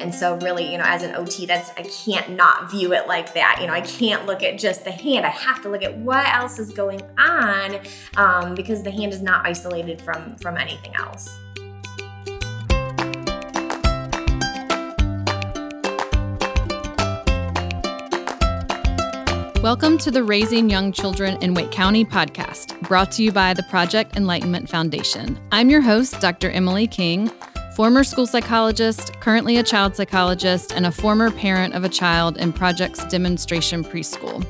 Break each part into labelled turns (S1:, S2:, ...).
S1: And so, really, you know, as an OT, that's I can't not view it like that. You know, I can't look at just the hand. I have to look at what else is going on um, because the hand is not isolated from from anything else.
S2: Welcome to the Raising Young Children in Wake County podcast, brought to you by the Project Enlightenment Foundation. I'm your host, Dr. Emily King, former school psychologist, currently a child psychologist, and a former parent of a child in Project's demonstration preschool.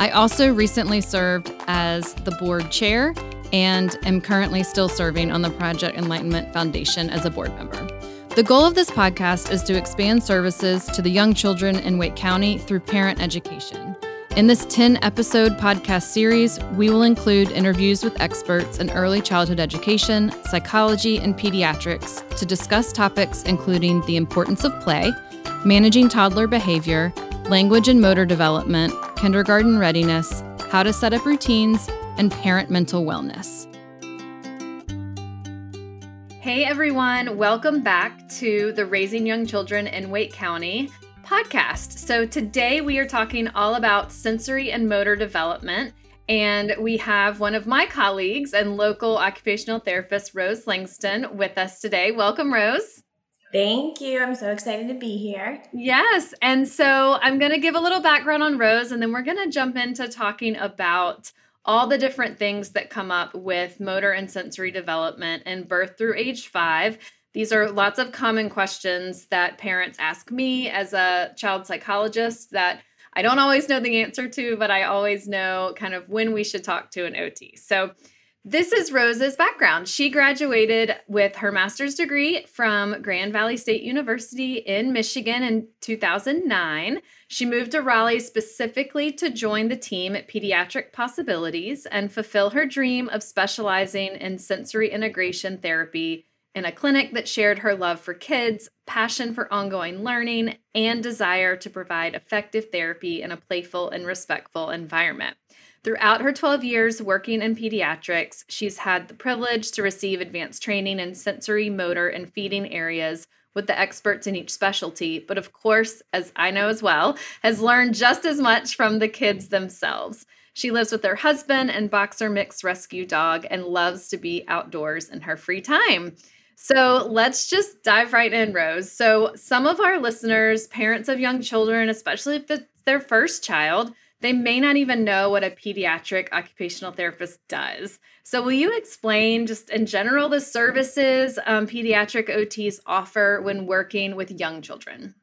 S2: I also recently served as the board chair and am currently still serving on the Project Enlightenment Foundation as a board member. The goal of this podcast is to expand services to the young children in Wake County through parent education. In this 10 episode podcast series, we will include interviews with experts in early childhood education, psychology, and pediatrics to discuss topics including the importance of play, managing toddler behavior, language and motor development, kindergarten readiness, how to set up routines, and parent mental wellness. Hey everyone, welcome back to the Raising Young Children in Wake County podcast. So, today we are talking all about sensory and motor development. And we have one of my colleagues and local occupational therapist, Rose Langston, with us today. Welcome, Rose.
S1: Thank you. I'm so excited to be here.
S2: Yes. And so I'm going to give a little background on Rose, and then we're going to jump into talking about all the different things that come up with motor and sensory development in birth through age five. These are lots of common questions that parents ask me as a child psychologist that I don't always know the answer to, but I always know kind of when we should talk to an OT. So, this is Rose's background. She graduated with her master's degree from Grand Valley State University in Michigan in 2009. She moved to Raleigh specifically to join the team at Pediatric Possibilities and fulfill her dream of specializing in sensory integration therapy in a clinic that shared her love for kids, passion for ongoing learning, and desire to provide effective therapy in a playful and respectful environment. Throughout her 12 years working in pediatrics, she's had the privilege to receive advanced training in sensory, motor, and feeding areas with the experts in each specialty, but of course, as I know as well, has learned just as much from the kids themselves. She lives with her husband and boxer mix rescue dog and loves to be outdoors in her free time. So let's just dive right in, Rose. So, some of our listeners, parents of young children, especially if it's their first child, they may not even know what a pediatric occupational therapist does. So, will you explain just in general the services um, pediatric OTs offer when working with young children?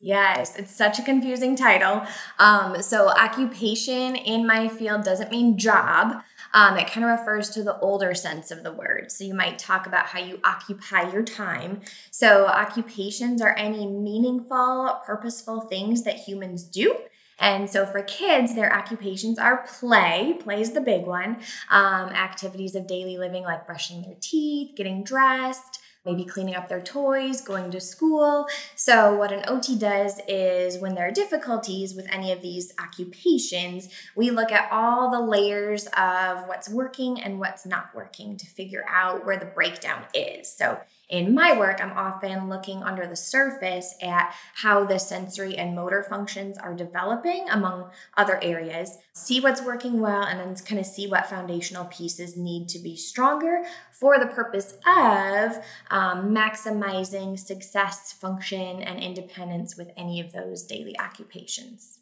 S1: Yes, it's such a confusing title. Um, so, occupation in my field doesn't mean job. Um, it kind of refers to the older sense of the word. So you might talk about how you occupy your time. So occupations are any meaningful, purposeful things that humans do. And so for kids, their occupations are play. Play is the big one. Um, activities of daily living like brushing their teeth, getting dressed, maybe cleaning up their toys, going to school. So, what an OT does is when there are difficulties with any of these occupations, we look at all the layers of what's working and what's not working to figure out where the breakdown is. So, in my work, I'm often looking under the surface at how the sensory and motor functions are developing among other areas, see what's working well, and then kind of see what foundational pieces need to be stronger for the purpose of um, maximizing success, function, and independence with any of those daily occupations.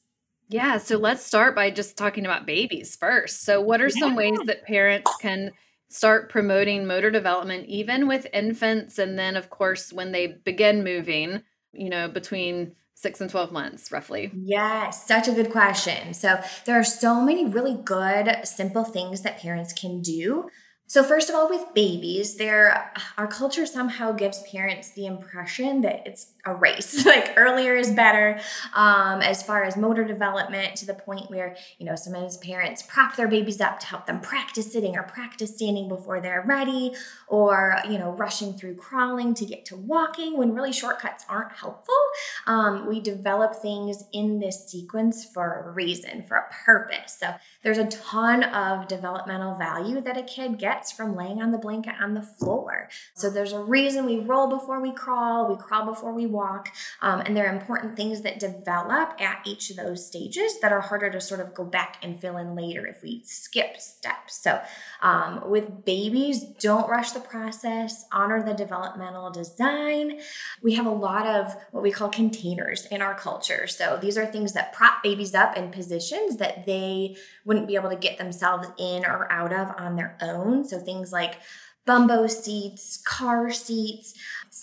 S2: Yeah, so let's start by just talking about babies first. So, what are some ways that parents can start promoting motor development even with infants and then of course when they begin moving you know between 6 and 12 months roughly.
S1: Yes such a good question. So there are so many really good simple things that parents can do. So, first of all, with babies, there our culture somehow gives parents the impression that it's a race. like earlier is better, um, as far as motor development, to the point where you know sometimes parents prop their babies up to help them practice sitting or practice standing before they're ready, or you know rushing through crawling to get to walking when really shortcuts aren't helpful. Um, we develop things in this sequence for a reason, for a purpose. So there's a ton of developmental value that a kid gets from laying on the blanket on the floor. So there's a reason we roll before we crawl, we crawl before we walk. Um, and there are important things that develop at each of those stages that are harder to sort of go back and fill in later if we skip steps. So, um, with babies, don't rush the process, honor the developmental design. We have a lot of what we call containers in our culture. So, these are things that prop babies up in positions that they wouldn't be able to get themselves in or out of on their own. So, things like bumbo seats, car seats,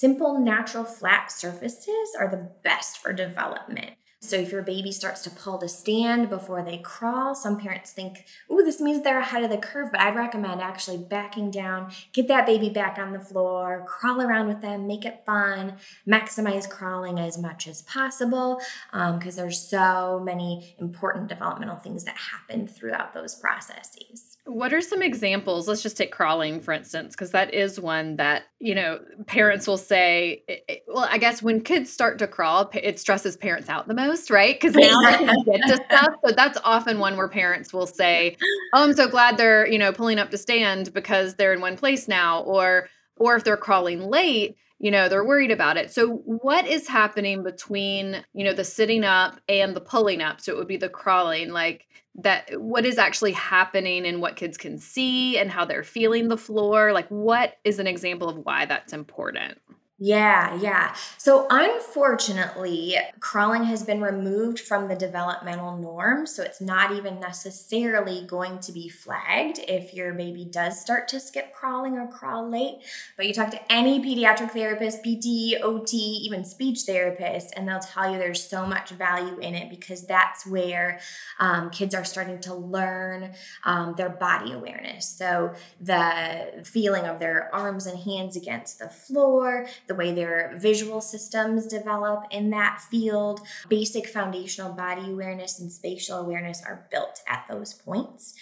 S1: simple, natural, flat surfaces are the best for development. So if your baby starts to pull to stand before they crawl, some parents think, "Ooh, this means they're ahead of the curve." But I'd recommend actually backing down, get that baby back on the floor, crawl around with them, make it fun, maximize crawling as much as possible, because um, there's so many important developmental things that happen throughout those processes.
S2: What are some examples? Let's just take crawling, for instance, because that is one that, you know, parents will say, well, I guess when kids start to crawl, it stresses parents out the most, right? Because now they can get to stuff. So that's often one where parents will say, oh, I'm so glad they're, you know, pulling up to stand because they're in one place now. Or, or if they're crawling late, you know they're worried about it so what is happening between you know the sitting up and the pulling up so it would be the crawling like that what is actually happening and what kids can see and how they're feeling the floor like what is an example of why that's important
S1: yeah, yeah. So unfortunately, crawling has been removed from the developmental norm. So it's not even necessarily going to be flagged if your baby does start to skip crawling or crawl late. But you talk to any pediatric therapist, PT, OT, even speech therapist, and they'll tell you there's so much value in it because that's where um, kids are starting to learn um, their body awareness. So the feeling of their arms and hands against the floor, the the way their visual systems develop in that field. Basic foundational body awareness and spatial awareness are built at those points.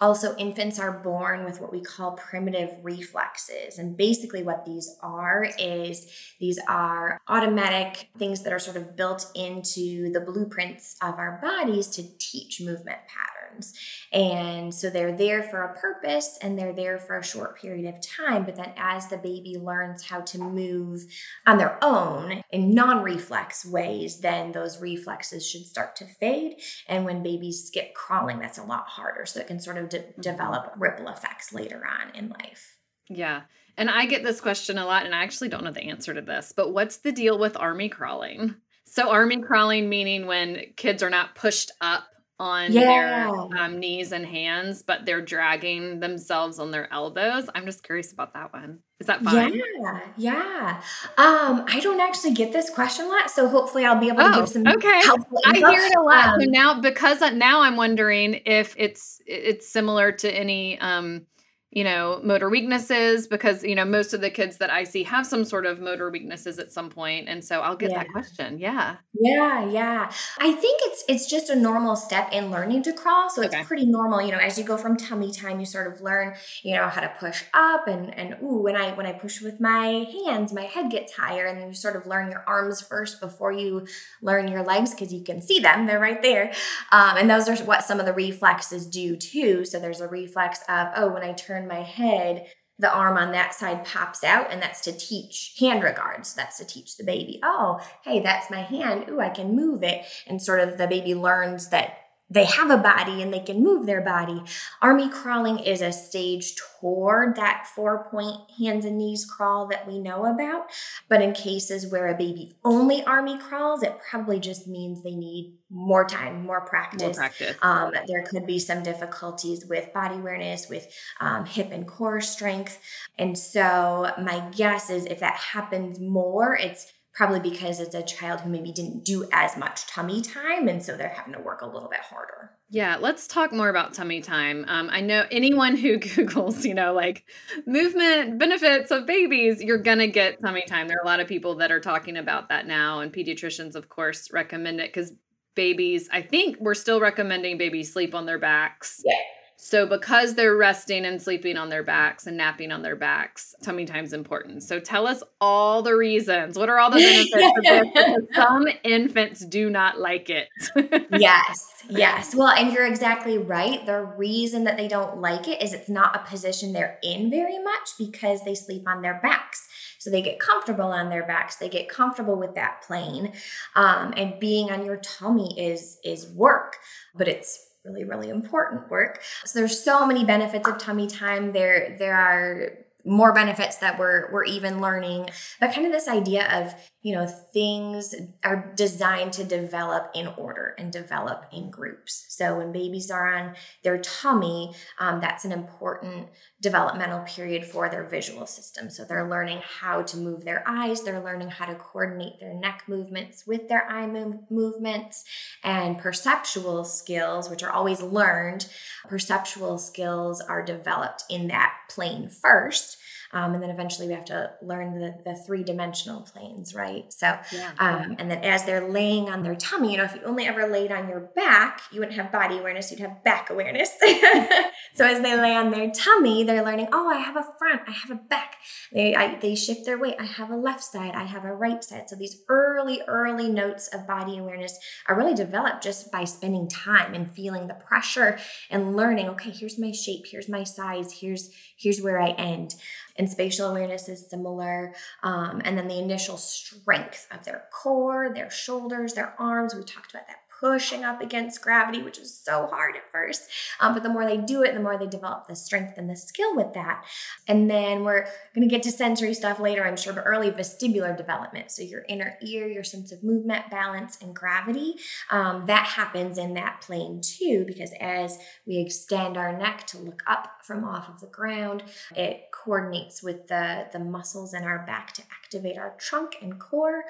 S1: Also, infants are born with what we call primitive reflexes. And basically, what these are is these are automatic things that are sort of built into the blueprints of our bodies to teach movement patterns patterns. And so they're there for a purpose and they're there for a short period of time. But then as the baby learns how to move on their own in non reflex ways, then those reflexes should start to fade. And when babies skip crawling, that's a lot harder. So it can sort of de- mm-hmm. develop ripple effects later on in life.
S2: Yeah. And I get this question a lot, and I actually don't know the answer to this, but what's the deal with army crawling? So, army crawling meaning when kids are not pushed up on yeah. their um, knees and hands, but they're dragging themselves on their elbows. I'm just curious about that one. Is that fine?
S1: Yeah, yeah. Um, I don't actually get this question a lot, so hopefully I'll be able to oh, give some
S2: okay. I hear it a lot. Um, so now, because now I'm wondering if it's it's similar to any um, you know, motor weaknesses because, you know, most of the kids that I see have some sort of motor weaknesses at some point. And so I'll get yeah. that question. Yeah.
S1: Yeah, yeah. I think it's it's just a normal step in learning to crawl. So it's okay. pretty normal, you know, as you go from tummy time, you sort of learn, you know, how to push up and and ooh, when I when I push with my hands, my head gets higher and then you sort of learn your arms first before you learn your legs because you can see them. They're right there. Um, and those are what some of the reflexes do too. So there's a reflex of, oh, when I turn turn my head, the arm on that side pops out, and that's to teach hand regards. That's to teach the baby, oh, hey, that's my hand. Ooh, I can move it. And sort of the baby learns that they have a body and they can move their body. Army crawling is a stage toward that four point hands and knees crawl that we know about. But in cases where a baby only army crawls, it probably just means they need more time, more practice. More practice. Um, there could be some difficulties with body awareness, with um, hip and core strength. And so my guess is if that happens more, it's probably because it's a child who maybe didn't do as much tummy time and so they're having to work a little bit harder.
S2: Yeah let's talk more about tummy time. Um, i know anyone who googles you know like movement benefits of babies you're gonna get tummy time. There are a lot of people that are talking about that now and pediatricians of course recommend it because babies i think we're still recommending babies sleep on their backs.
S1: Yeah
S2: so, because they're resting and sleeping on their backs and napping on their backs, tummy time's important. So, tell us all the reasons. What are all the benefits some infants do not like it.
S1: yes, yes. Well, and you're exactly right. The reason that they don't like it is it's not a position they're in very much because they sleep on their backs. So they get comfortable on their backs, they get comfortable with that plane. Um, and being on your tummy is is work, but it's really really important work. So there's so many benefits of tummy time. There there are more benefits that we're we're even learning. But kind of this idea of you know things are designed to develop in order and develop in groups. So when babies are on their tummy um, that's an important developmental period for their visual system. So they're learning how to move their eyes they're learning how to coordinate their neck movements with their eye move- movements and perceptual skills which are always learned perceptual skills are developed in that plane first um, and then eventually we have to learn the, the three dimensional planes, right? So, yeah. um, and then as they're laying on their tummy, you know, if you only ever laid on your back, you wouldn't have body awareness, you'd have back awareness. so as they lay on their tummy, they're learning, oh, I have a front, I have a back. They, I, they shift their weight. I have a left side, I have a right side. So these early, early notes of body awareness are really developed just by spending time and feeling the pressure and learning, okay, here's my shape, here's my size, here's, here's where I end and spatial awareness is similar. Um, and then the initial strength of their core, their shoulders, their arms. We talked about that pushing up against gravity, which is so hard at first. Um, but the more they do it, the more they develop the strength and the skill with that. And then we're going to get to sensory stuff later, I'm sure, but early vestibular development. So your inner ear, your sense of movement, balance, and gravity, um, that happens in that plane too, because as we extend our neck to look up from off of the ground, it coordinates with the, the muscles in our back to activate our trunk and core,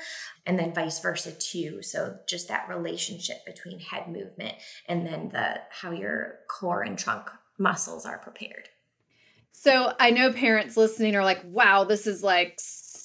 S1: and then vice versa too. So just that relationship between head movement and then the how your core and trunk muscles are prepared.
S2: So I know parents listening are like, wow, this is like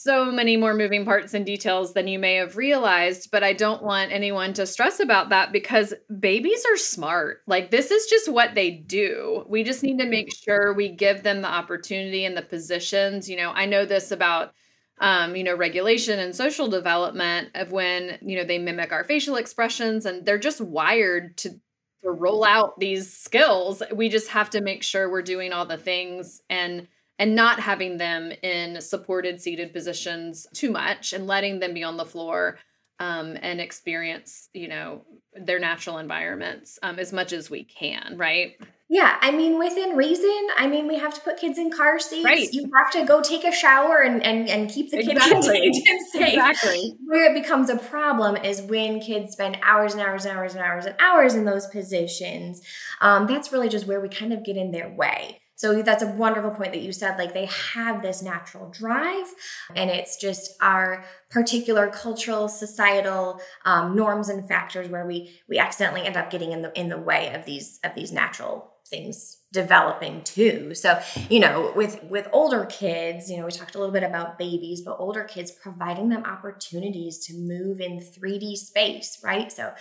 S2: so many more moving parts and details than you may have realized, but I don't want anyone to stress about that because babies are smart. Like, this is just what they do. We just need to make sure we give them the opportunity and the positions. You know, I know this about um, you know, regulation and social development of when, you know, they mimic our facial expressions and they're just wired to to roll out these skills. We just have to make sure we're doing all the things and and not having them in supported seated positions too much and letting them be on the floor um, and experience, you know, their natural environments um, as much as we can, right?
S1: Yeah, I mean, within reason. I mean, we have to put kids in car seats.
S2: Right.
S1: You have to go take a shower and and, and keep the kids
S2: exactly.
S1: safe.
S2: Exactly.
S1: Where it becomes a problem is when kids spend hours and hours and hours and hours and hours in those positions. Um, that's really just where we kind of get in their way. So that's a wonderful point that you said. Like they have this natural drive, and it's just our particular cultural, societal um, norms and factors where we we accidentally end up getting in the in the way of these of these natural things developing too so you know with with older kids you know we talked a little bit about babies but older kids providing them opportunities to move in 3d space right so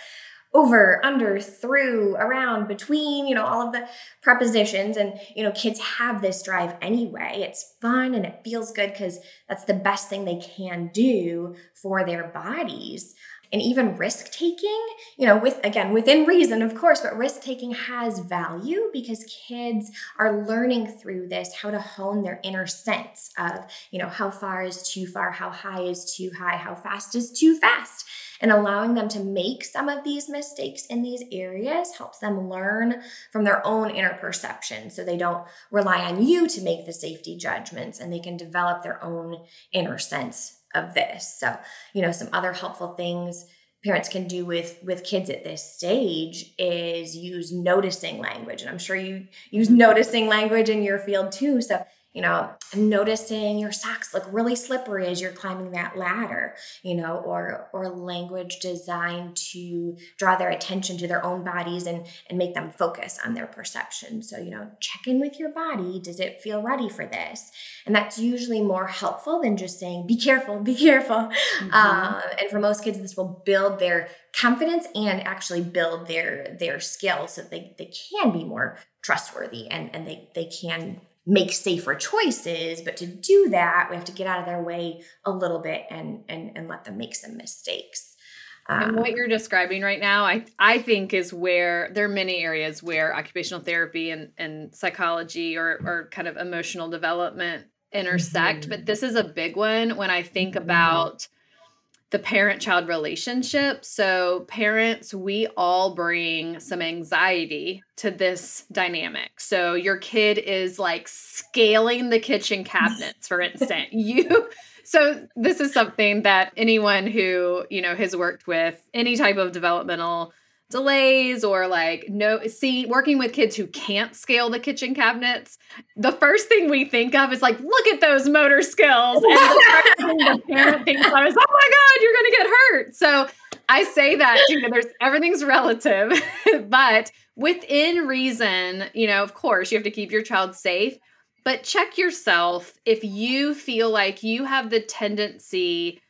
S1: over, under, through, around, between, you know, all of the prepositions. And, you know, kids have this drive anyway. It's fun and it feels good because that's the best thing they can do for their bodies. And even risk taking, you know, with again, within reason, of course, but risk taking has value because kids are learning through this how to hone their inner sense of, you know, how far is too far, how high is too high, how fast is too fast. And allowing them to make some of these mistakes in these areas helps them learn from their own inner perception so they don't rely on you to make the safety judgments and they can develop their own inner sense of this. So you know some other helpful things parents can do with with kids at this stage is use noticing language. And i'm sure you use noticing language in your field too. So you know, noticing your socks look really slippery as you're climbing that ladder, you know, or or language designed to draw their attention to their own bodies and and make them focus on their perception. So, you know, check in with your body. Does it feel ready for this? And that's usually more helpful than just saying, be careful, be careful. Mm-hmm. Uh, and for most kids, this will build their confidence and actually build their their skills so they, they can be more trustworthy and, and they, they can make safer choices but to do that we have to get out of their way a little bit and and, and let them make some mistakes
S2: um, and what you're describing right now i i think is where there are many areas where occupational therapy and and psychology or or kind of emotional development intersect, mm-hmm. but this is a big one when I think mm-hmm. about the parent child relationship. So, parents, we all bring some anxiety to this dynamic. So, your kid is like scaling the kitchen cabinets, for instance. you so this is something that anyone who, you know, has worked with any type of developmental delays or like no see working with kids who can't scale the kitchen cabinets the first thing we think of is like look at those motor skills. And the, the parent thinks oh my god you're gonna get hurt. So i say that you know there's everything's relative but within reason you know of course you have to keep your child safe but check yourself if you feel like you have the tendency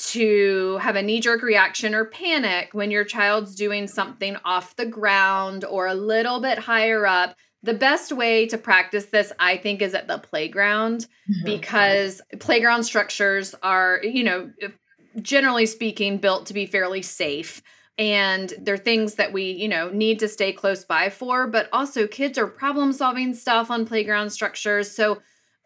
S2: to have a knee jerk reaction or panic when your child's doing something off the ground or a little bit higher up. The best way to practice this, I think, is at the playground mm-hmm. because playground structures are, you know, generally speaking, built to be fairly safe. And they're things that we, you know, need to stay close by for, but also kids are problem solving stuff on playground structures. So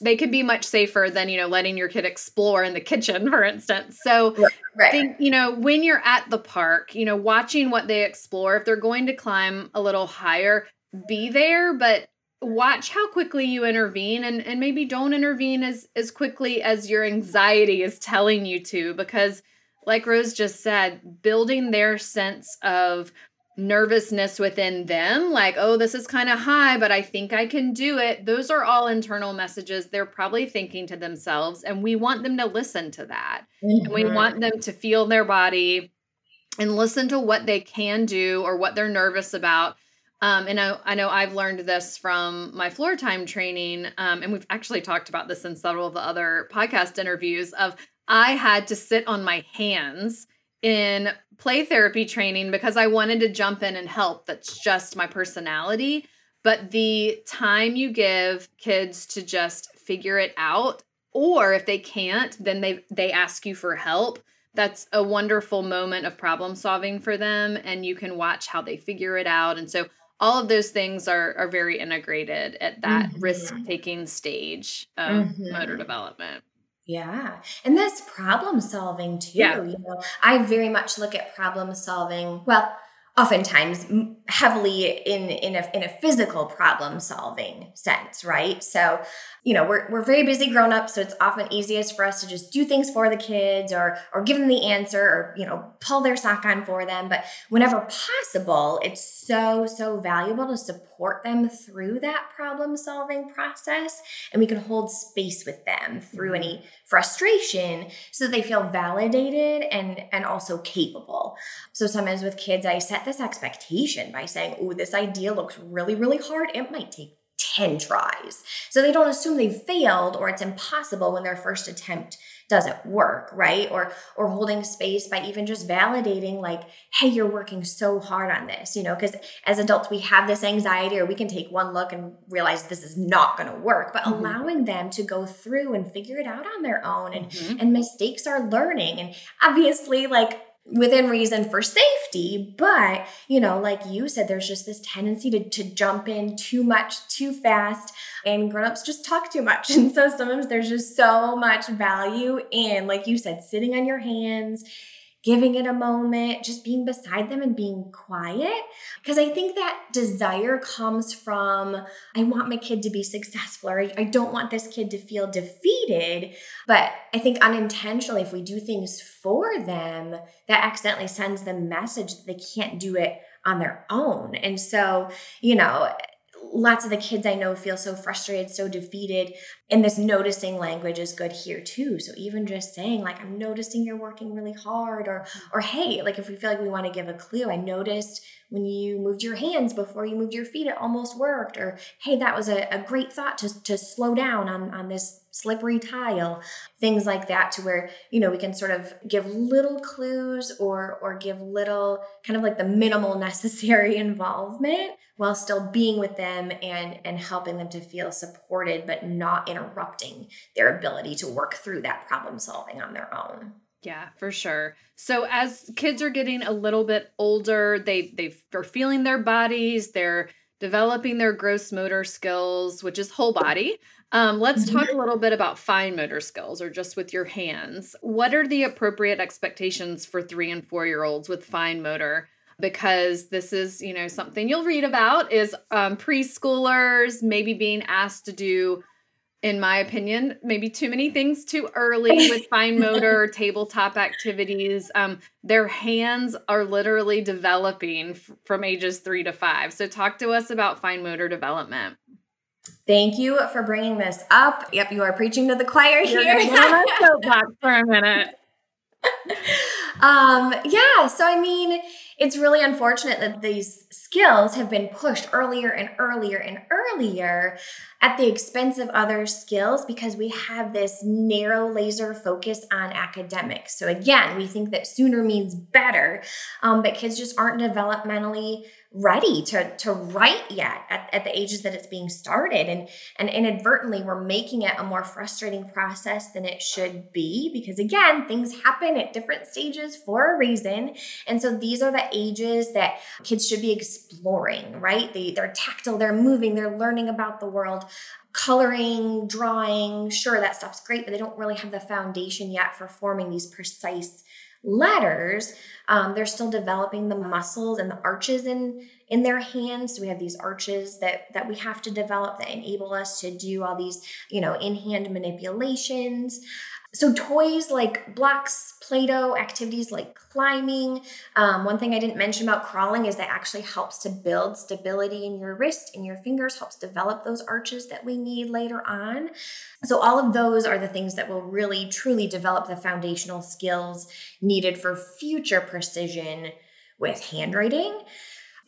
S2: they could be much safer than you know letting your kid explore in the kitchen for instance so right. think you know when you're at the park you know watching what they explore if they're going to climb a little higher be there but watch how quickly you intervene and and maybe don't intervene as as quickly as your anxiety is telling you to because like rose just said building their sense of nervousness within them like oh this is kind of high but i think i can do it those are all internal messages they're probably thinking to themselves and we want them to listen to that mm-hmm. and we mm-hmm. want them to feel their body and listen to what they can do or what they're nervous about um, and I, I, know I've learned this from my floor time training, um, and we've actually talked about this in several of the other podcast interviews. Of I had to sit on my hands in play therapy training because I wanted to jump in and help. That's just my personality. But the time you give kids to just figure it out, or if they can't, then they they ask you for help. That's a wonderful moment of problem solving for them, and you can watch how they figure it out. And so all of those things are are very integrated at that mm-hmm. risk taking stage of mm-hmm. motor development.
S1: Yeah. And that's problem solving too. Yeah. You know, I very much look at problem solving. Well, oftentimes heavily in in a, in a physical problem solving sense right so you know we're, we're very busy grown up so it's often easiest for us to just do things for the kids or or give them the answer or you know pull their sock on for them. But whenever possible it's so so valuable to support them through that problem solving process and we can hold space with them through mm-hmm. any frustration so that they feel validated and and also capable. So sometimes with kids i set this expectation by saying oh this idea looks really really hard. It might take 10 tries so they don't assume they've failed or it's impossible when their first attempt doesn't work right or or holding space by even just validating like hey you're working so hard on this you know because as adults we have this anxiety or we can take one look and realize this is not going to work but mm-hmm. allowing them to go through and figure it out on their own and mm-hmm. and mistakes are learning and obviously like within reason for safety but you know like you said there's just this tendency to, to jump in too much too fast and grown-ups just talk too much. And so sometimes there's just so much value in like you said sitting on your hands giving it a moment, just being beside them and being quiet. Because I think that desire comes from I want my kid to be successful or I don't want this kid to feel defeated. But I think unintentionally, if we do things for them, that accidentally sends the message that they can't do it on their own. And so, you know, lots of the kids I know feel so frustrated, so defeated. And this noticing language is good here too. So even just saying, like, I'm noticing you're working really hard, or or hey, like if we feel like we want to give a clue, I noticed when you moved your hands before you moved your feet, it almost worked. Or hey, that was a, a great thought to, to slow down on, on this slippery tile, things like that, to where, you know, we can sort of give little clues or or give little kind of like the minimal necessary involvement while still being with them and and helping them to feel supported but not interrupting their ability to work through that problem solving on their own
S2: yeah, for sure. So as kids are getting a little bit older, they they are feeling their bodies, they're developing their gross motor skills, which is whole body. Um, let's talk a little bit about fine motor skills or just with your hands. What are the appropriate expectations for three and four year olds with fine motor? Because this is, you know, something you'll read about is um, preschoolers maybe being asked to do in my opinion, maybe too many things too early with fine motor tabletop activities. Um, their hands are literally developing f- from ages three to five. So, talk to us about fine motor development.
S1: Thank you for bringing this up. Yep, you are preaching to the choir
S2: You're
S1: here.
S2: soapbox for a minute.
S1: um, yeah, so I mean, it's really unfortunate that these skills have been pushed earlier and earlier and earlier at the expense of other skills because we have this narrow laser focus on academics. So, again, we think that sooner means better, um, but kids just aren't developmentally ready to to write yet at, at the ages that it's being started. And and inadvertently we're making it a more frustrating process than it should be because again things happen at different stages for a reason. And so these are the ages that kids should be exploring right? They they're tactile they're moving they're learning about the world coloring drawing sure that stuff's great but they don't really have the foundation yet for forming these precise letters um, they're still developing the muscles and the arches in in their hands. So we have these arches that that we have to develop that enable us to do all these you know in hand manipulations so toys like blocks play-doh activities like climbing um, one thing i didn't mention about crawling is that actually helps to build stability in your wrist and your fingers helps develop those arches that we need later on so all of those are the things that will really truly develop the foundational skills needed for future precision with handwriting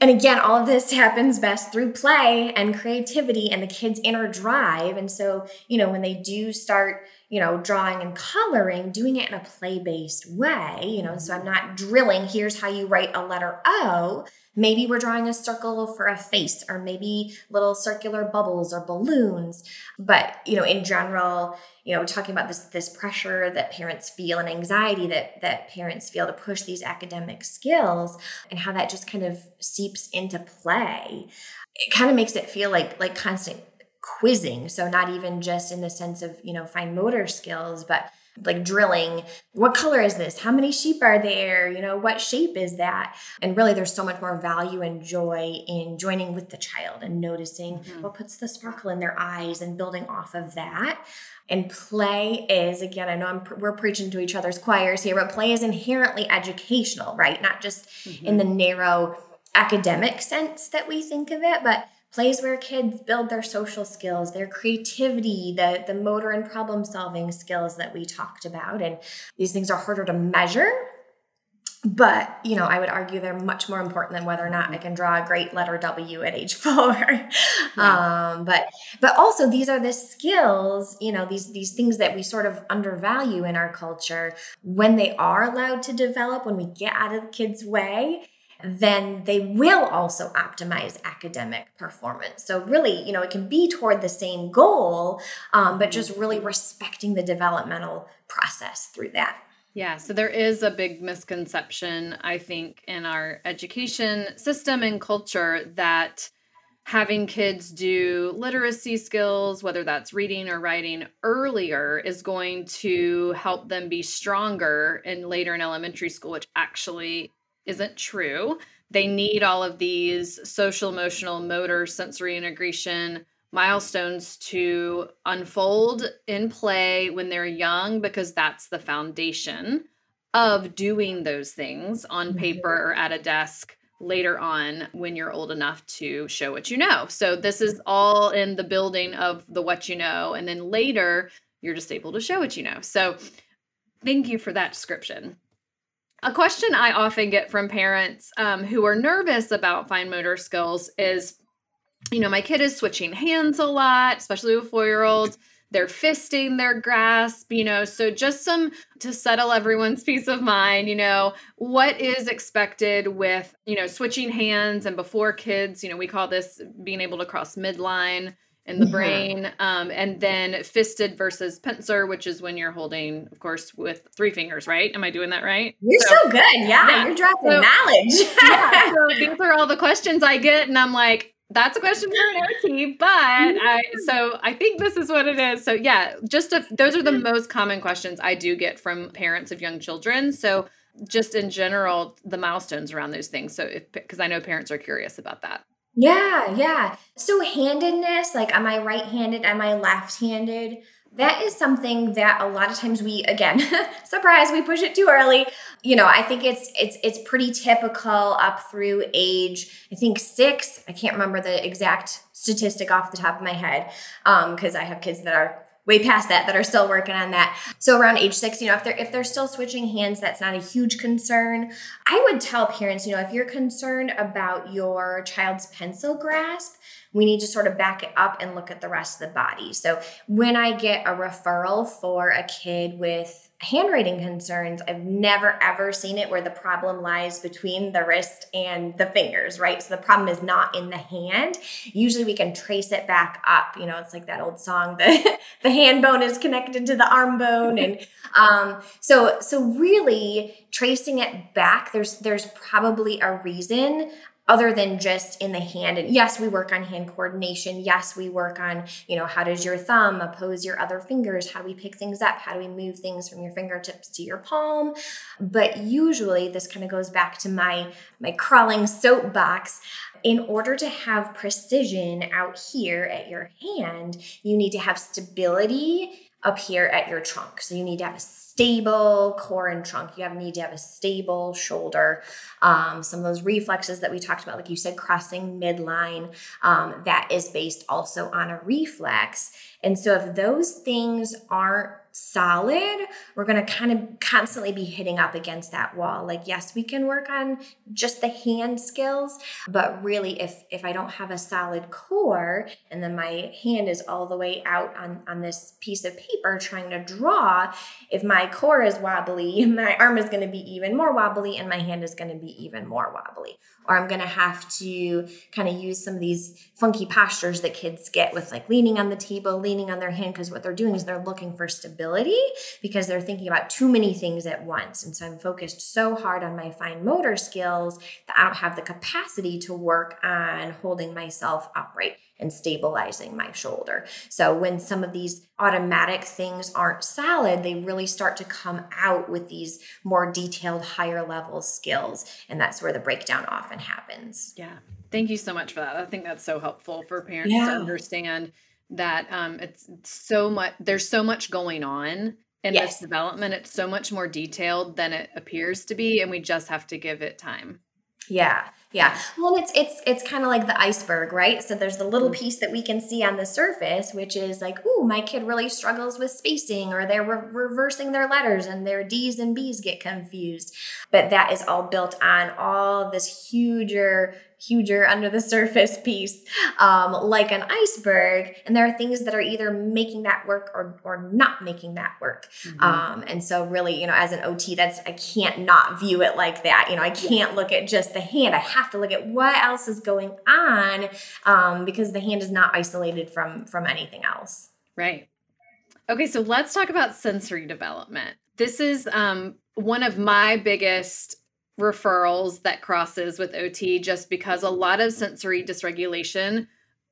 S1: and again, all of this happens best through play and creativity and the kids' inner drive. And so, you know, when they do start, you know, drawing and coloring, doing it in a play based way, you know, so I'm mm-hmm. not drilling, here's how you write a letter O. Maybe we're drawing a circle for a face, or maybe little circular bubbles or balloons. But, you know, in general, you know, talking about this this pressure that parents feel and anxiety that that parents feel to push these academic skills and how that just kind of seeps into play. It kind of makes it feel like like constant quizzing. So not even just in the sense of, you know, fine motor skills, but like drilling what color is this how many sheep are there you know what shape is that and really there's so much more value and joy in joining with the child and noticing mm-hmm. what puts the sparkle in their eyes and building off of that and play is, again, I know I'm, we're preaching to each other's choirs here, but play is inherently educational, right? Not just mm-hmm. in the narrow academic sense that we think of it, but plays where kids build their social skills, their creativity, the, the motor and problem solving skills that we talked about. And these things are harder to measure but you know i would argue they're much more important than whether or not i can draw a great letter w at age four yeah. um, but but also these are the skills you know these these things that we sort of undervalue in our culture when they are allowed to develop when we get out of the kids way then they will also optimize academic performance. So, really, you know, it can be toward the same goal, um, but just really respecting the developmental process through that.
S2: Yeah, so there is a big misconception, I think, in our education system and culture that having kids do literacy skills, whether that's reading or writing earlier, is going to help them be stronger and later in elementary school, which actually isn't true. They need all of these social, emotional, motor, sensory integration milestones to unfold in play when they're young because that's the foundation of doing those things on mm-hmm. paper or at a desk later on when you're old enough to show what you know. So this is all in the building of the what you know and then later you're just able to show what you know. So thank you for that description. A question I often get from parents um, who are nervous about fine motor skills is you know, my kid is switching hands a lot, especially with four year olds. They're fisting their grasp, you know. So, just some to settle everyone's peace of mind, you know, what is expected with, you know, switching hands and before kids, you know, we call this being able to cross midline in the brain. Um, and then fisted versus pincer, which is when you're holding, of course, with three fingers, right? Am I doing that right?
S1: You're so, so good. Yeah, yeah. you're dropping so, knowledge.
S2: yeah, so these are all the questions I get. And I'm like, that's a question for an OT, but I so I think this is what it is. So yeah, just a, those are the most common questions I do get from parents of young children. So just in general, the milestones around those things. So because I know parents are curious about that.
S1: Yeah, yeah. So handedness, like am I right-handed? Am I left-handed? that is something that a lot of times we again surprise we push it too early you know i think it's it's it's pretty typical up through age i think six i can't remember the exact statistic off the top of my head because um, i have kids that are way past that that are still working on that so around age six you know if they're if they're still switching hands that's not a huge concern i would tell parents you know if you're concerned about your child's pencil grasp we need to sort of back it up and look at the rest of the body. So when I get a referral for a kid with handwriting concerns, I've never ever seen it where the problem lies between the wrist and the fingers, right? So the problem is not in the hand. Usually we can trace it back up. You know, it's like that old song, the, the hand bone is connected to the arm bone. And um, so so really tracing it back, there's there's probably a reason other than just in the hand. And yes we work on hand coordination. Yes we work on you know how does your thumb oppose your other fingers? How do we pick things up? How do we move things from your fingertips to your palm? But usually this kind of goes back to my my crawling soapbox. In order to have precision out here at your hand you need to have stability up here at your trunk. So you need to have a stable core and trunk. You have need to have a stable shoulder. Um, some of those reflexes that we talked about, like you said, crossing midline, um, that is based also on a reflex. And so if those things aren't solid, we're going to kind of constantly be hitting up against that wall. Like yes, we can work on just the hand skills, but really if if I don't have a solid core and then my hand is all the way out on on this piece of paper trying to draw, if my core is wobbly, my arm is going to be even more wobbly and my hand is going to be even more wobbly. Or I'm going to have to kind of use some of these funky postures that kids get with like leaning on the table, leaning on their hand because what they're doing is they're looking for stability stability because they're thinking about too many things at once. And so I'm focused so hard on my fine motor skills that I don't have the capacity to work on holding myself upright and stabilizing my shoulder. So when some of these automatic things aren't solid, they really start to come out with these more detailed, higher level skills. And that's where the breakdown often happens.
S2: Yeah. Thank you so much for that. I think that's so helpful for parents yeah. to understand that um, it's so much there's so much going on in yes. this development. It's so much more detailed than it appears to be and we just have to give it time.
S1: Yeah yeah. Well it's it's it's kind of like the iceberg right? So there's the little mm-hmm. piece that we can see on the surface which is like oh my kid really struggles with spacing or they're re- reversing their letters and their d's and b's get confused. But that is all built on all this huger huger under the surface piece, um, like an iceberg. And there are things that are either making that work or, or not making that work. Mm-hmm. Um, and so, really, you know, as an OT, that's I can't not view it like that. You know, I can't look at just the hand. I have to look at what else is going on um, because the hand is not isolated from from anything else.
S2: Right. Okay, so let's talk about sensory development. This is um, one of my biggest referrals that crosses with OT just because a lot of sensory dysregulation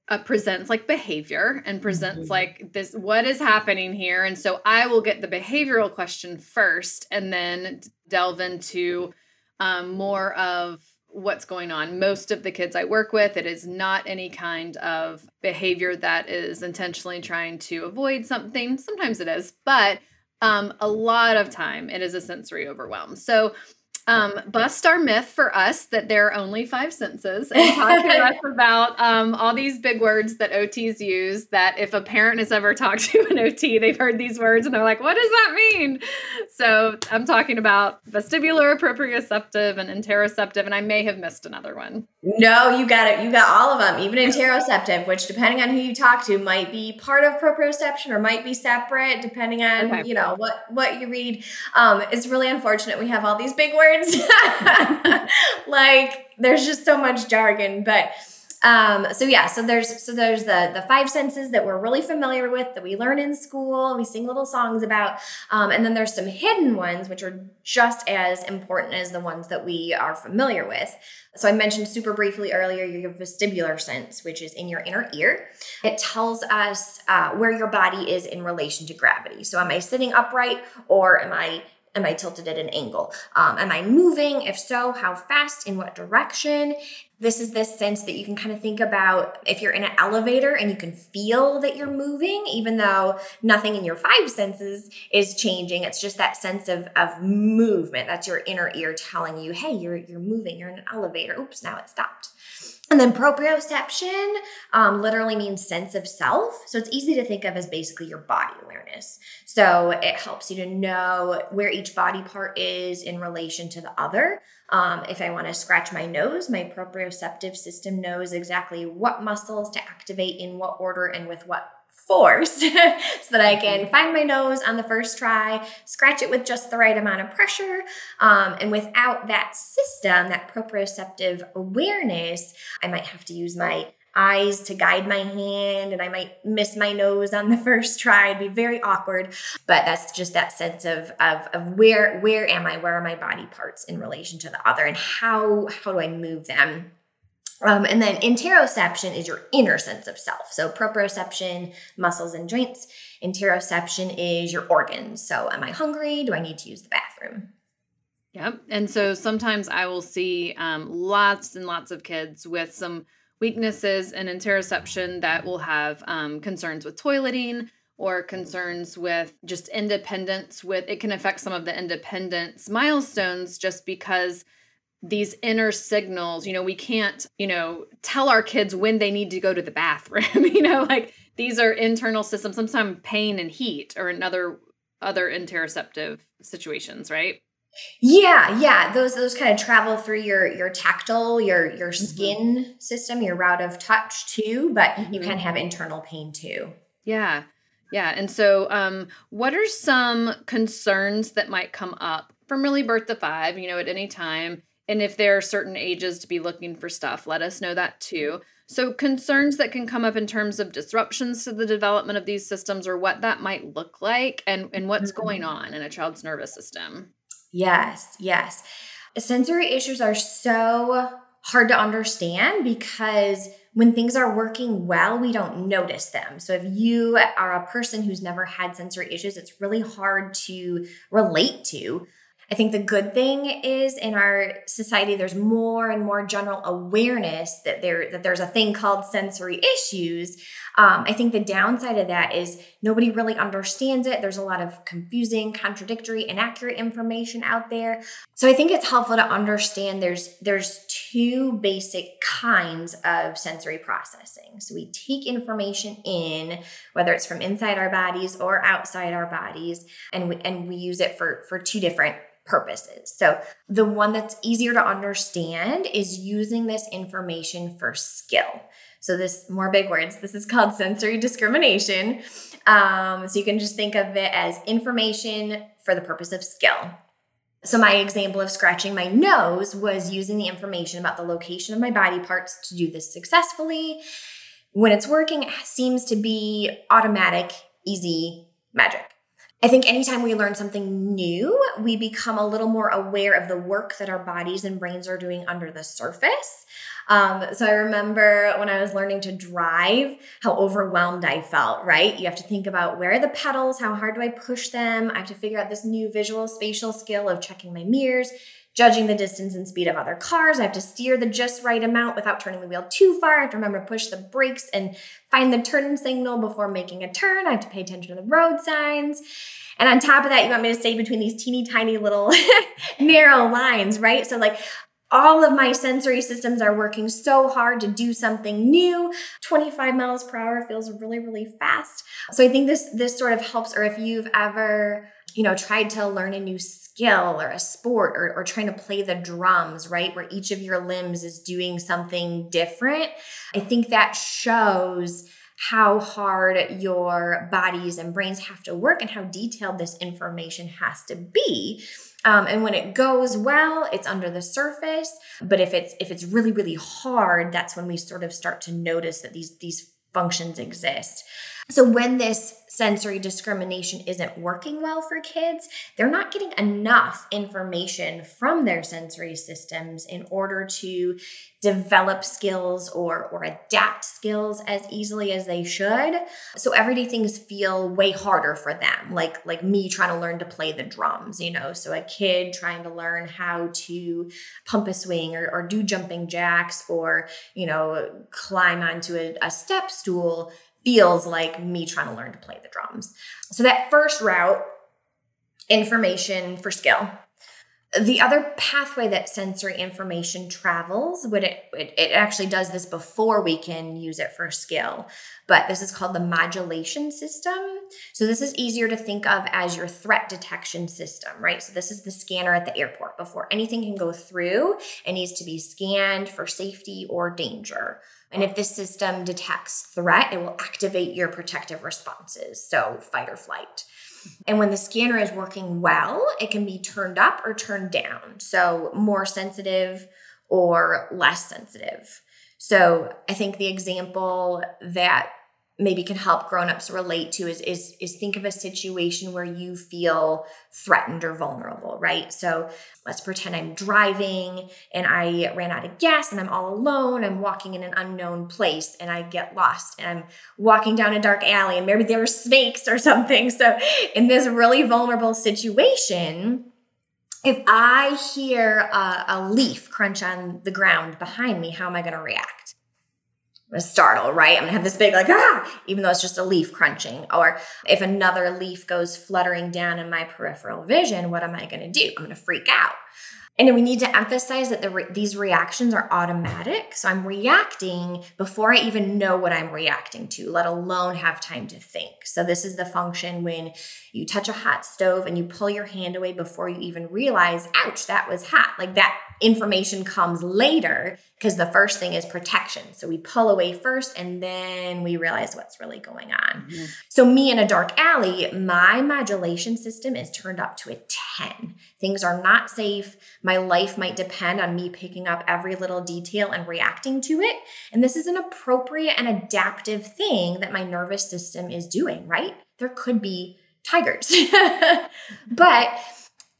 S2: uh, presents like behavior and presents mm-hmm. like this what is happening here? And so i will get the behavioral question first and then delve into um, more of what's going on. Most of the kids i work with it is not any kind of behavior that is intentionally trying to avoid something. Sometimes it is but um, a lot of time it is a sensory overwhelm. So um, bust our myth for us that there are only five senses and talk to us about um, all these big words that OTs use. That if a parent has ever talked to an OT, they've heard these words and they're like, what does that mean? So I'm talking about vestibular, proprioceptive, and interoceptive, and I may have missed another one.
S1: No, you got it. You got all of them, even interoceptive, which depending on who you talk to might be part of proprioception or might be separate, depending on okay. you know what what you read. Um, it's really unfortunate we have all these big words words. like there's just so much jargon, but Um, so yeah, so there's so there's the the five senses that we're really familiar with that we learn in school, we sing little songs about, um, and then there's some hidden ones which are just as important as the ones that we are familiar with. So I mentioned super briefly earlier your vestibular sense, which is in your inner ear. It tells us uh, where your body is in relation to gravity. So am I sitting upright or am I Am I tilted at an angle? Um, am I moving? If so, how fast? In what direction? This is this sense that you can kind of think about if you're in an elevator and you can feel that you're moving, even though nothing in your five senses is changing. It's just that sense of, of movement. That's your inner ear telling you, hey, you're, you're moving, you're in an elevator. Oops, now it stopped. And then proprioception um, literally means sense of self. So it's easy to think of as basically your body awareness. So it helps you to know where each body part is in relation to the other. Um, if I want to scratch my nose, my proprioceptive system knows exactly what muscles to activate in what order and with what force so that I can find my nose on the first try, scratch it with just the right amount of pressure. Um, and without that system, that proprioceptive awareness, I might have to use my eyes to guide my hand and I might miss my nose on the first try. It'd be very awkward. But that's just that sense of, of, of where where am I? Where are my body parts in relation to the other and how how do I move them? Um, and then interoception is your inner sense of self. So proprioception, muscles and joints. Interoception is your organs. So am I hungry? Do I need to use the bathroom?
S2: Yep. And so sometimes I will see um, lots and lots of kids with some weaknesses in interoception that will have um, concerns with toileting or concerns with just independence with it can affect some of the independence milestones just because these inner signals you know we can't you know tell our kids when they need to go to the bathroom you know like these are internal systems sometimes pain and heat or another other interoceptive situations right
S1: yeah yeah those those kind of travel through your your tactile your your mm-hmm. skin mm-hmm. system your route of touch too but mm-hmm. you can have internal pain too
S2: yeah yeah and so um what are some concerns that might come up from really birth to five you know at any time and if there are certain ages to be looking for stuff, let us know that too. So, concerns that can come up in terms of disruptions to the development of these systems or what that might look like and, and what's mm-hmm. going on in a child's nervous system.
S1: Yes, yes. Sensory issues are so hard to understand because when things are working well, we don't notice them. So, if you are a person who's never had sensory issues, it's really hard to relate to. I think the good thing is in our society, there's more and more general awareness that there that there's a thing called sensory issues. Um, I think the downside of that is nobody really understands it. There's a lot of confusing, contradictory, inaccurate information out there. So I think it's helpful to understand there's there's two basic kinds of sensory processing. So we take information in, whether it's from inside our bodies or outside our bodies, and we and we use it for for two different purposes. So, the one that's easier to understand is using this information for skill. So, this more big words, this is called sensory discrimination. Um, so, you can just think of it as information for the purpose of skill. So, my example of scratching my nose was using the information about the location of my body parts to do this successfully. When it's working, it seems to be automatic, easy magic. I think anytime we learn something new, we become a little more aware of the work that our bodies and brains are doing under the surface. Um, so I remember when I was learning to drive, how overwhelmed I felt, right? You have to think about where are the pedals? How hard do I push them? I have to figure out this new visual spatial skill of checking my mirrors, judging the distance and speed of other cars. I have to steer the just right amount without turning the wheel too far. I have to remember to push the brakes and find the turn signal before making a turn. I have to pay attention to the road signs. And on top of that, you want me to stay between these teeny tiny little narrow lines, right? So, like, all of my sensory systems are working so hard to do something new 25 miles per hour feels really really fast so i think this this sort of helps or if you've ever you know tried to learn a new skill or a sport or, or trying to play the drums right where each of your limbs is doing something different i think that shows how hard your bodies and brains have to work and how detailed this information has to be. Um, and when it goes well, it's under the surface. But if it's if it's really really hard, that's when we sort of start to notice that these these functions exist. So when this sensory discrimination isn't working well for kids, they're not getting enough information from their sensory systems in order to develop skills or or adapt skills as easily as they should. So everyday things feel way harder for them. Like like me trying to learn to play the drums, you know. So a kid trying to learn how to pump a swing or, or do jumping jacks or, you know, climb onto a, a step stool feels like me trying to learn to play the drums. So that first route, information for skill. The other pathway that sensory information travels, would it, it, it actually does this before we can use it for skill, but this is called the modulation system. So this is easier to think of as your threat detection system, right? So this is the scanner at the airport. Before anything can go through, it needs to be scanned for safety or danger. And if this system detects threat, it will activate your protective responses, so fight or flight. And when the scanner is working well, it can be turned up or turned down, so more sensitive or less sensitive. So I think the example that maybe can help grown-ups relate to is is is think of a situation where you feel threatened or vulnerable right? So let's pretend i'm driving and i ran out of gas and i'm all alone. I'm walking in an unknown place and i get lost and i'm walking down a dark alley and maybe there are snakes or something. So in this really vulnerable situation if i hear a, a leaf crunch on the ground behind me how am i going to react a startle, right? I'm gonna have this big, like, ah, even though it's just a leaf crunching. Or if another leaf goes fluttering down in my peripheral vision, what am I gonna do? I'm gonna freak out. And we need to emphasize that the re- these reactions are automatic. So I'm reacting before I even know what I'm reacting to, let alone have time to think. So this is the function when you touch a hot stove and you pull your hand away before you even realize, ouch, that was hot. Like that information comes later because the first thing is protection. So we pull away first and then we realize what's really going on. Mm-hmm. So, me in a dark alley, my modulation system is turned up to a 10. Things are not safe. My life might depend on me picking up every little detail and reacting to it. And this is an appropriate and adaptive thing that my nervous system is doing, right? There could be tigers. but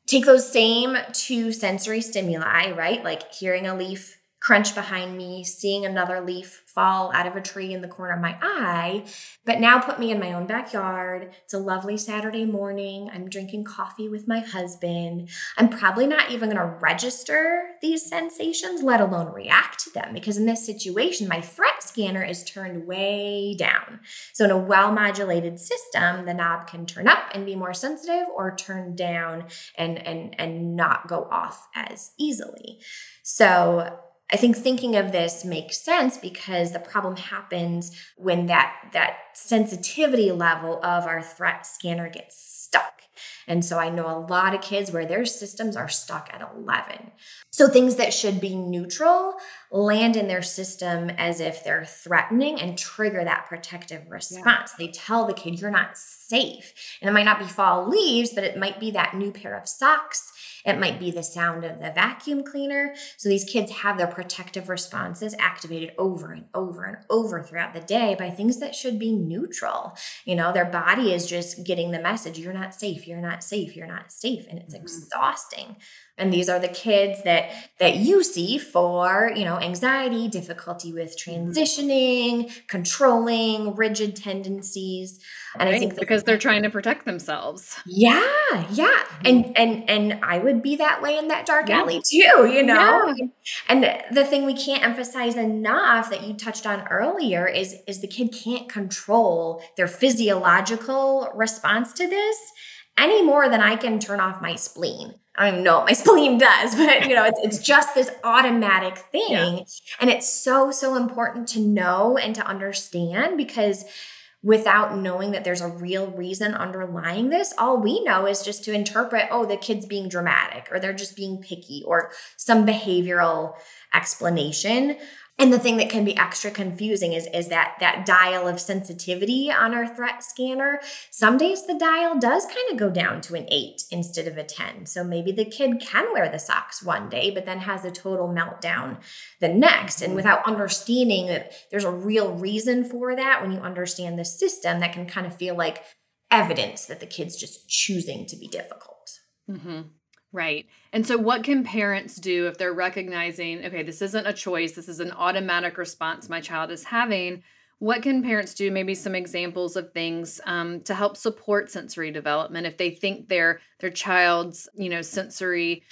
S1: take those same two sensory stimuli, right? Like hearing a leaf crunch behind me, seeing another leaf fall out of a tree in the corner of my eye, but now put me in my own backyard. It's a lovely Saturday morning. I'm drinking coffee with my husband. I'm probably not even going to register these sensations, let alone react to them, because in this situation, my threat scanner is turned way down. So, in a well modulated system, the knob can turn up and be more sensitive or turn down and, and, and not go off as easily. So, I think thinking of this makes sense because the problem happens when that that sensitivity level of our threat scanner gets stuck. And so I know a lot of kids where their systems are stuck at 11. So things that should be neutral land in their system as if they're threatening and trigger that protective response. Yeah. They tell the kid, you're not safe. And it might not be fall leaves, but it might be that new pair of socks it might be the sound of the vacuum cleaner. So these kids have their protective responses activated over and over and over throughout the day by things that should be neutral. You know, their body is just getting the message you're not safe, you're not safe, you're not safe. And it's mm-hmm. exhausting and these are the kids that that you see for you know anxiety difficulty with mm-hmm. transitioning controlling rigid tendencies
S2: and right, i think because they're trying to protect themselves
S1: yeah yeah mm-hmm. and and and i would be that way in that dark yeah. alley too you know yeah. and the thing we can't emphasize enough that you touched on earlier is is the kid can't control their physiological response to this any more than i can turn off my spleen I don't even know what my spleen does, but you know, it's, it's just this automatic thing. Yeah. And it's so, so important to know and to understand because without knowing that there's a real reason underlying this, all we know is just to interpret, oh, the kid's being dramatic or they're just being picky or some behavioral explanation. And the thing that can be extra confusing is, is that that dial of sensitivity on our threat scanner. Some days the dial does kind of go down to an eight instead of a 10. So maybe the kid can wear the socks one day, but then has a total meltdown the next. And without understanding that there's a real reason for that, when you understand the system, that can kind of feel like evidence that the kid's just choosing to be difficult.
S2: Mm-hmm. Right. And so, what can parents do if they're recognizing, okay, this isn't a choice, this is an automatic response my child is having? What can parents do? Maybe some examples of things um, to help support sensory development if they think their their child's you know sensory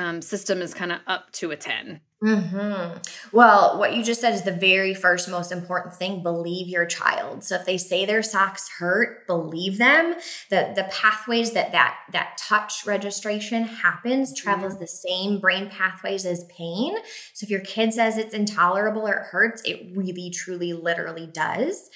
S2: um, system is kind of up to a ten.
S1: Mm-hmm. Well, what you just said is the very first most important thing. Believe your child. So if they say their socks hurt, believe them. The the pathways that that that touch registration happens travels mm-hmm. the same brain pathways as pain. So if your kid says it's intolerable or it hurts, it really, truly, literally does.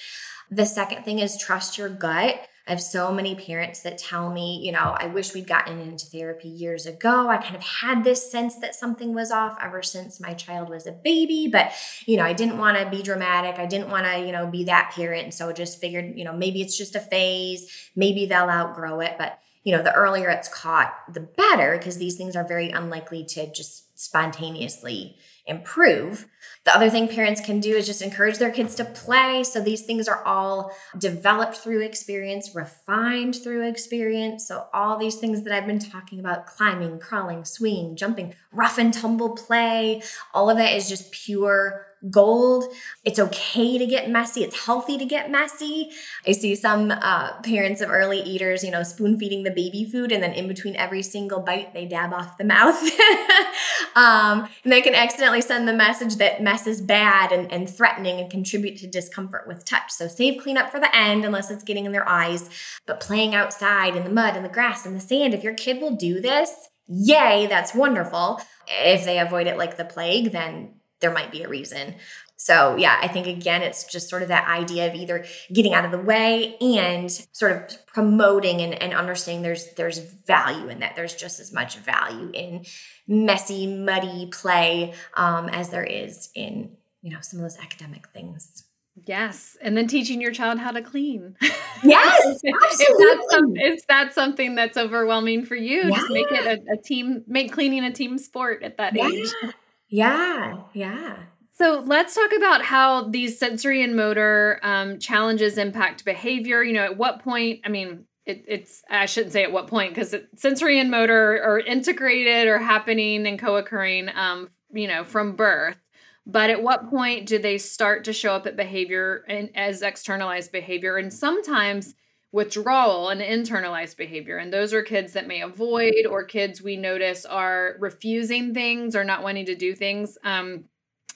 S1: The second thing is trust your gut. I have so many parents that tell me, you know, I wish we'd gotten into therapy years ago. I kind of had this sense that something was off ever since my child was a baby, but, you know, I didn't want to be dramatic. I didn't want to, you know, be that parent. And so I just figured, you know, maybe it's just a phase. Maybe they'll outgrow it. But, you know, the earlier it's caught, the better, because these things are very unlikely to just spontaneously improve. The other thing parents can do is just encourage their kids to play. So these things are all developed through experience, refined through experience. So all these things that I've been talking about climbing, crawling, swinging, jumping, rough and tumble play, all of that is just pure gold. It's okay to get messy. It's healthy to get messy. I see some uh, parents of early eaters, you know, spoon feeding the baby food, and then in between every single bite, they dab off the mouth. um, and they can accidentally send the message that mess is bad and, and threatening and contribute to discomfort with touch. So save cleanup for the end unless it's getting in their eyes. But playing outside in the mud and the grass and the sand, if your kid will do this, yay, that's wonderful. If they avoid it like the plague, then there might be a reason. So, yeah, I think again, it's just sort of that idea of either getting out of the way and sort of promoting and, and understanding there's there's value in that. There's just as much value in messy, muddy play um, as there is in you know some of those academic things.
S2: Yes, and then teaching your child how to clean.
S1: Yes, absolutely.
S2: if, that's some, if that's something that's overwhelming for you, yeah. just make it a, a, team, make cleaning a team sport at that yeah. age.
S1: Yeah, yeah.
S2: So let's talk about how these sensory and motor um, challenges impact behavior. You know, at what point, I mean, it, it's, I shouldn't say at what point, because sensory and motor are integrated or happening and co occurring, um, you know, from birth. But at what point do they start to show up at behavior and as externalized behavior? And sometimes withdrawal and internalized behavior. And those are kids that may avoid, or kids we notice are refusing things or not wanting to do things. Um,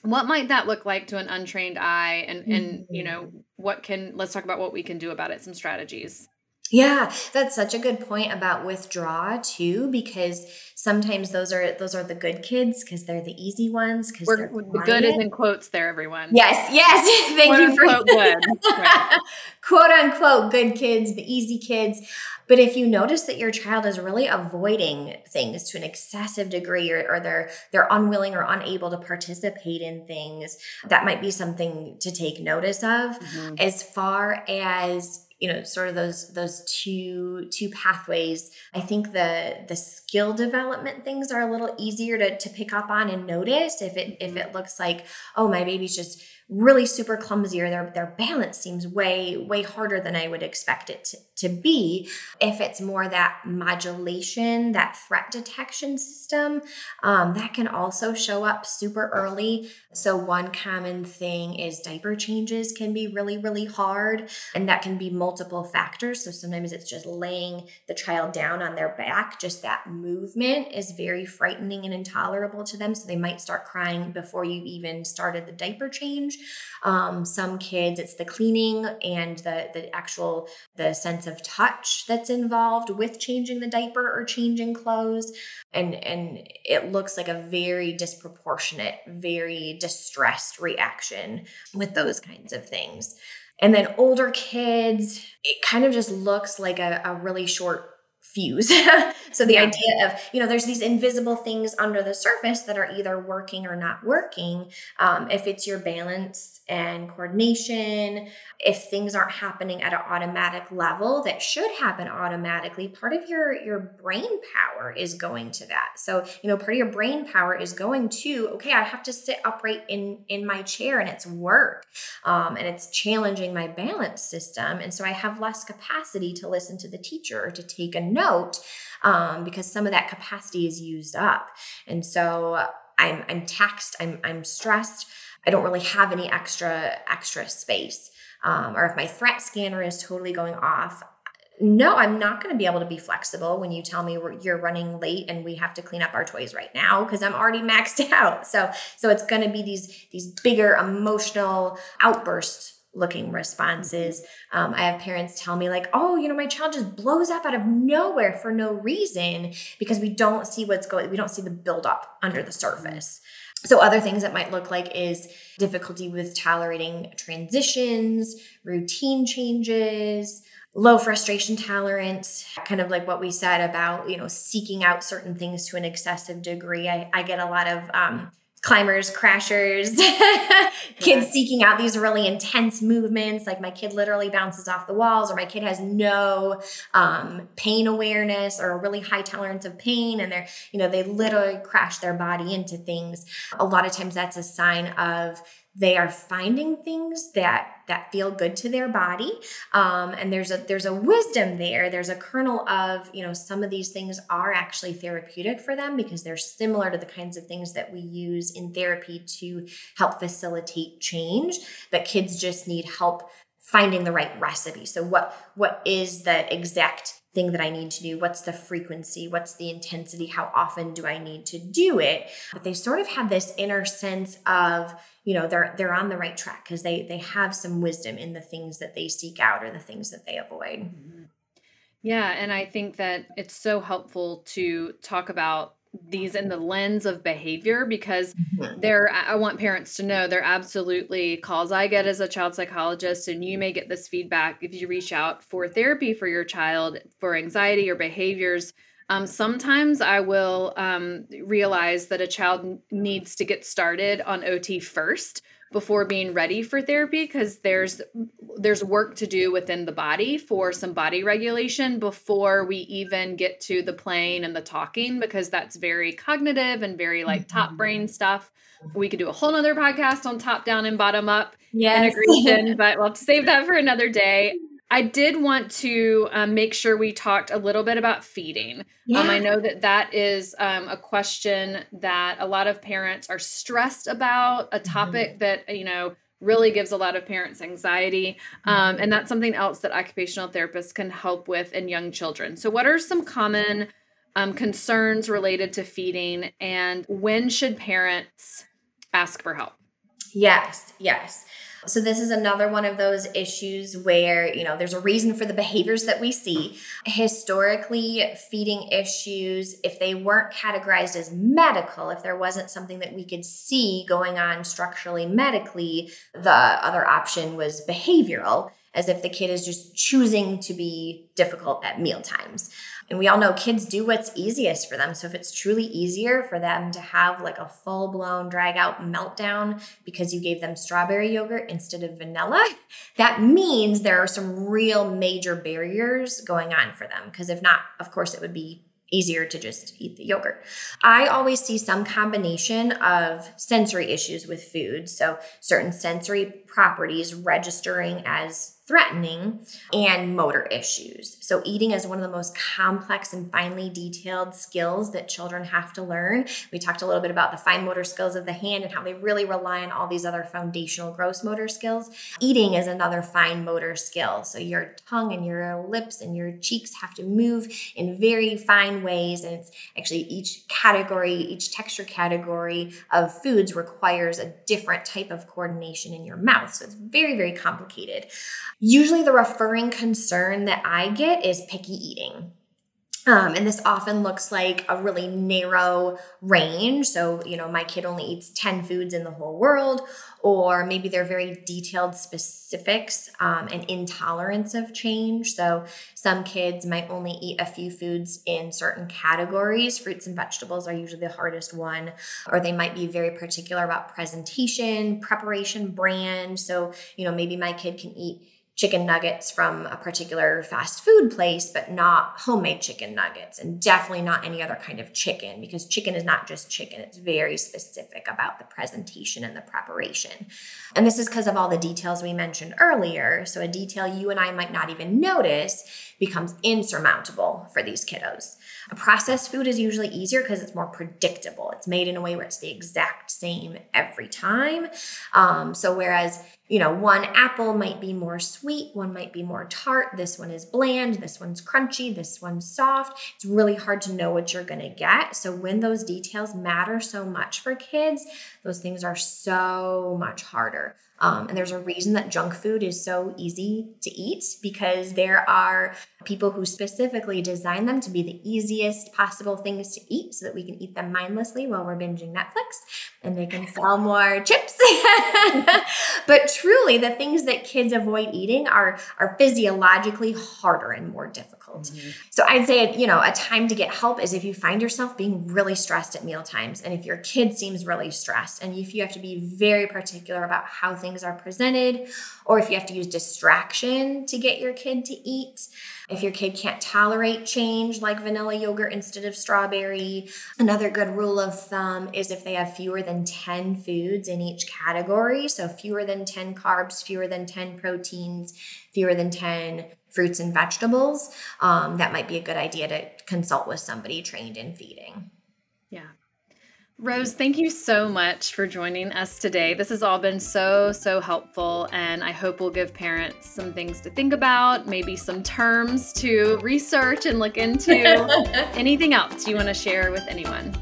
S2: what might that look like to an untrained eye? And and you know mm-hmm. what can let's talk about what we can do about it. Some strategies.
S1: Yeah, that's such a good point about withdraw too, because sometimes those are those are the good kids because they're the easy ones. Because
S2: the good is in quotes there, everyone.
S1: Yes, yes. Thank quote you for good. Right. quote unquote good kids, the easy kids. But if you notice that your child is really avoiding things to an excessive degree or, or they're they're unwilling or unable to participate in things, that might be something to take notice of. Mm-hmm. As far as you know sort of those those two two pathways. I think the the skill development things are a little easier to, to pick up on and notice if it if mm-hmm. it looks like oh my baby's just really super clumsy or their, their balance seems way way harder than i would expect it to, to be. If it's more that modulation that threat detection system um, that can also show up super early. So one common thing is diaper changes can be really really hard and that can be multiple factors. So sometimes it's just laying the child down on their back just that movement is very frightening and intolerable to them. So they might start crying before you even started the diaper change um, some kids, it's the cleaning and the the actual the sense of touch that's involved with changing the diaper or changing clothes, and and it looks like a very disproportionate, very distressed reaction with those kinds of things. And then older kids, it kind of just looks like a, a really short fuse. so the yeah. idea of, you know, there's these invisible things under the surface that are either working or not working. Um, if it's your balance and coordination, if things aren't happening at an automatic level that should happen automatically, part of your your brain power is going to that. So, you know, part of your brain power is going to, okay, I have to sit upright in in my chair and it's work. Um, and it's challenging my balance system. And so I have less capacity to listen to the teacher or to take a note um, because some of that capacity is used up. And so I'm, I'm taxed, I'm, I'm stressed. I don't really have any extra extra space. Um, or if my threat scanner is totally going off, no, I'm not going to be able to be flexible when you tell me you're running late and we have to clean up our toys right now because I'm already maxed out. So, so it's going to be these these bigger emotional outbursts looking responses. Um, I have parents tell me, like, oh, you know, my child just blows up out of nowhere for no reason because we don't see what's going, we don't see the buildup under the surface. So, other things that might look like is difficulty with tolerating transitions, routine changes, low frustration tolerance kind of like what we said about you know seeking out certain things to an excessive degree i, I get a lot of um, climbers, crashers, kids yeah. seeking out these really intense movements. Like my kid literally bounces off the walls, or my kid has no um, pain awareness or a really high tolerance of pain, and they're, you know, they literally crash their body into things. A lot of times that's a sign of they are finding things that that feel good to their body. Um, and there's a there's a wisdom there. There's a kernel of you know some of these things are actually therapeutic for them because they're similar to the kinds of things that we use in therapy to help facilitate change. But kids just need help finding the right recipe so what what is the exact thing that I need to do? What's the frequency? What's the intensity? How often do I need to do it? But they sort of have this inner sense of, you know, they're they're on the right track because they they have some wisdom in the things that they seek out or the things that they avoid. Mm-hmm.
S2: Yeah, and I think that it's so helpful to talk about these in the lens of behavior because mm-hmm. there I want parents to know they're absolutely calls I get as a child psychologist and you may get this feedback if you reach out for therapy for your child for anxiety or behaviors um, sometimes I will um, realize that a child needs to get started on OT first before being ready for therapy because there's there's work to do within the body for some body regulation before we even get to the playing and the talking because that's very cognitive and very like top mm-hmm. brain stuff we could do a whole nother podcast on top down and bottom up yes. integration but we'll have to save that for another day I did want to um, make sure we talked a little bit about feeding. Yeah. Um, I know that that is um, a question that a lot of parents are stressed about, a topic mm-hmm. that, you know, really gives a lot of parents anxiety. Um, and that's something else that occupational therapists can help with in young children. So, what are some common um, concerns related to feeding, and when should parents ask for help?
S1: Yes, yes. So this is another one of those issues where, you know, there's a reason for the behaviors that we see. Historically, feeding issues, if they weren't categorized as medical, if there wasn't something that we could see going on structurally medically, the other option was behavioral as if the kid is just choosing to be difficult at meal times. And we all know kids do what's easiest for them. So if it's truly easier for them to have like a full blown drag out meltdown because you gave them strawberry yogurt instead of vanilla, that means there are some real major barriers going on for them. Because if not, of course, it would be easier to just eat the yogurt. I always see some combination of sensory issues with food. So, certain sensory properties registering as threatening and motor issues. So, eating is one of the most complex and finely detailed skills that children have to learn. We talked a little bit about the fine motor skills of the hand and how they really rely on all these other foundational gross motor skills. Eating is another fine motor skill. So, your tongue and your lips and your cheeks have to move in very fine ways. And it's actually each category, each texture category of foods requires a different type of coordination in your mouth. So, it's very, very complicated. Usually, the referring concern that I get is picky eating. Um, and this often looks like a really narrow range. So, you know, my kid only eats 10 foods in the whole world, or maybe they're very detailed specifics um, and intolerance of change. So, some kids might only eat a few foods in certain categories. Fruits and vegetables are usually the hardest one, or they might be very particular about presentation, preparation, brand. So, you know, maybe my kid can eat chicken nuggets from a particular fast food place, but not homemade chicken nuggets, and definitely not any other kind of chicken because chicken is not just chicken, it's very specific about the presentation and the preparation. And this is because of all the details we mentioned earlier. So, a detail you and I might not even notice becomes insurmountable for these kiddos. A processed food is usually easier because it's more predictable. It's made in a way where it's the exact same every time. Um, so, whereas you know, one apple might be more sweet, one might be more tart, this one is bland, this one's crunchy, this one's soft. It's really hard to know what you're going to get. So, when those details matter so much for kids, those things are so much harder. Um, and there's a reason that junk food is so easy to eat because there are people who specifically design them to be the easiest possible things to eat so that we can eat them mindlessly while we're binging Netflix and they can sell more chips. but truly, the things that kids avoid eating are, are physiologically harder and more difficult. Mm-hmm. So I'd say, you know, a time to get help is if you find yourself being really stressed at meal times and if your kid seems really stressed and if you have to be very particular about how things are presented or if you have to use distraction to get your kid to eat. If your kid can't tolerate change like vanilla yogurt instead of strawberry, another good rule of thumb is if they have fewer than 10 foods in each category, so fewer than 10 carbs, fewer than 10 proteins, fewer than 10 fruits and vegetables, um, that might be a good idea to consult with somebody trained in feeding.
S2: Yeah. Rose, thank you so much for joining us today. This has all been so, so helpful, and I hope we'll give parents some things to think about, maybe some terms to research and look into. Anything else you want to share with anyone?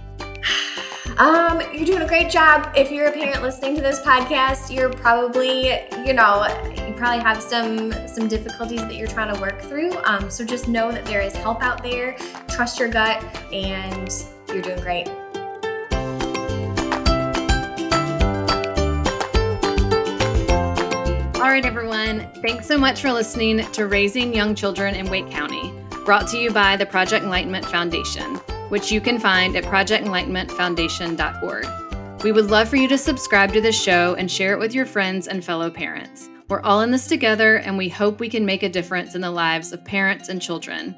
S1: Um, you're doing a great job. If you're a parent listening to this podcast, you're probably, you know, you probably have some some difficulties that you're trying to work through. Um, so just know that there is help out there. Trust your gut, and you're doing great.
S2: All right, everyone. Thanks so much for listening to Raising Young Children in Wake County, brought to you by the Project Enlightenment Foundation, which you can find at projectenlightenmentfoundation.org. We would love for you to subscribe to this show and share it with your friends and fellow parents. We're all in this together, and we hope we can make a difference in the lives of parents and children.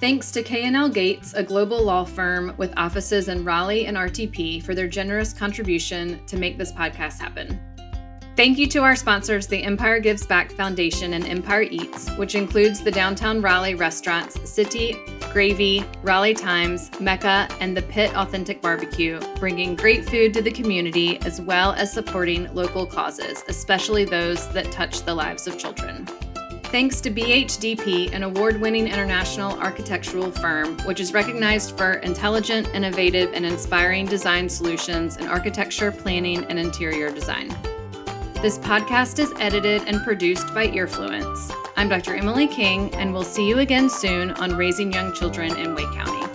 S2: Thanks to K&L Gates, a global law firm with offices in Raleigh and RTP, for their generous contribution to make this podcast happen. Thank you to our sponsors, the Empire Gives Back Foundation and Empire Eats, which includes the downtown Raleigh restaurants Sitti, Gravy, Raleigh Times, Mecca, and the Pit Authentic Barbecue, bringing great food to the community as well as supporting local causes, especially those that touch the lives of children. Thanks to BHDP, an award winning international architectural firm, which is recognized for intelligent, innovative, and inspiring design solutions in architecture, planning, and interior design. This podcast is edited and produced by Earfluence. I'm Dr. Emily King, and we'll see you again soon on Raising Young Children in Wake County.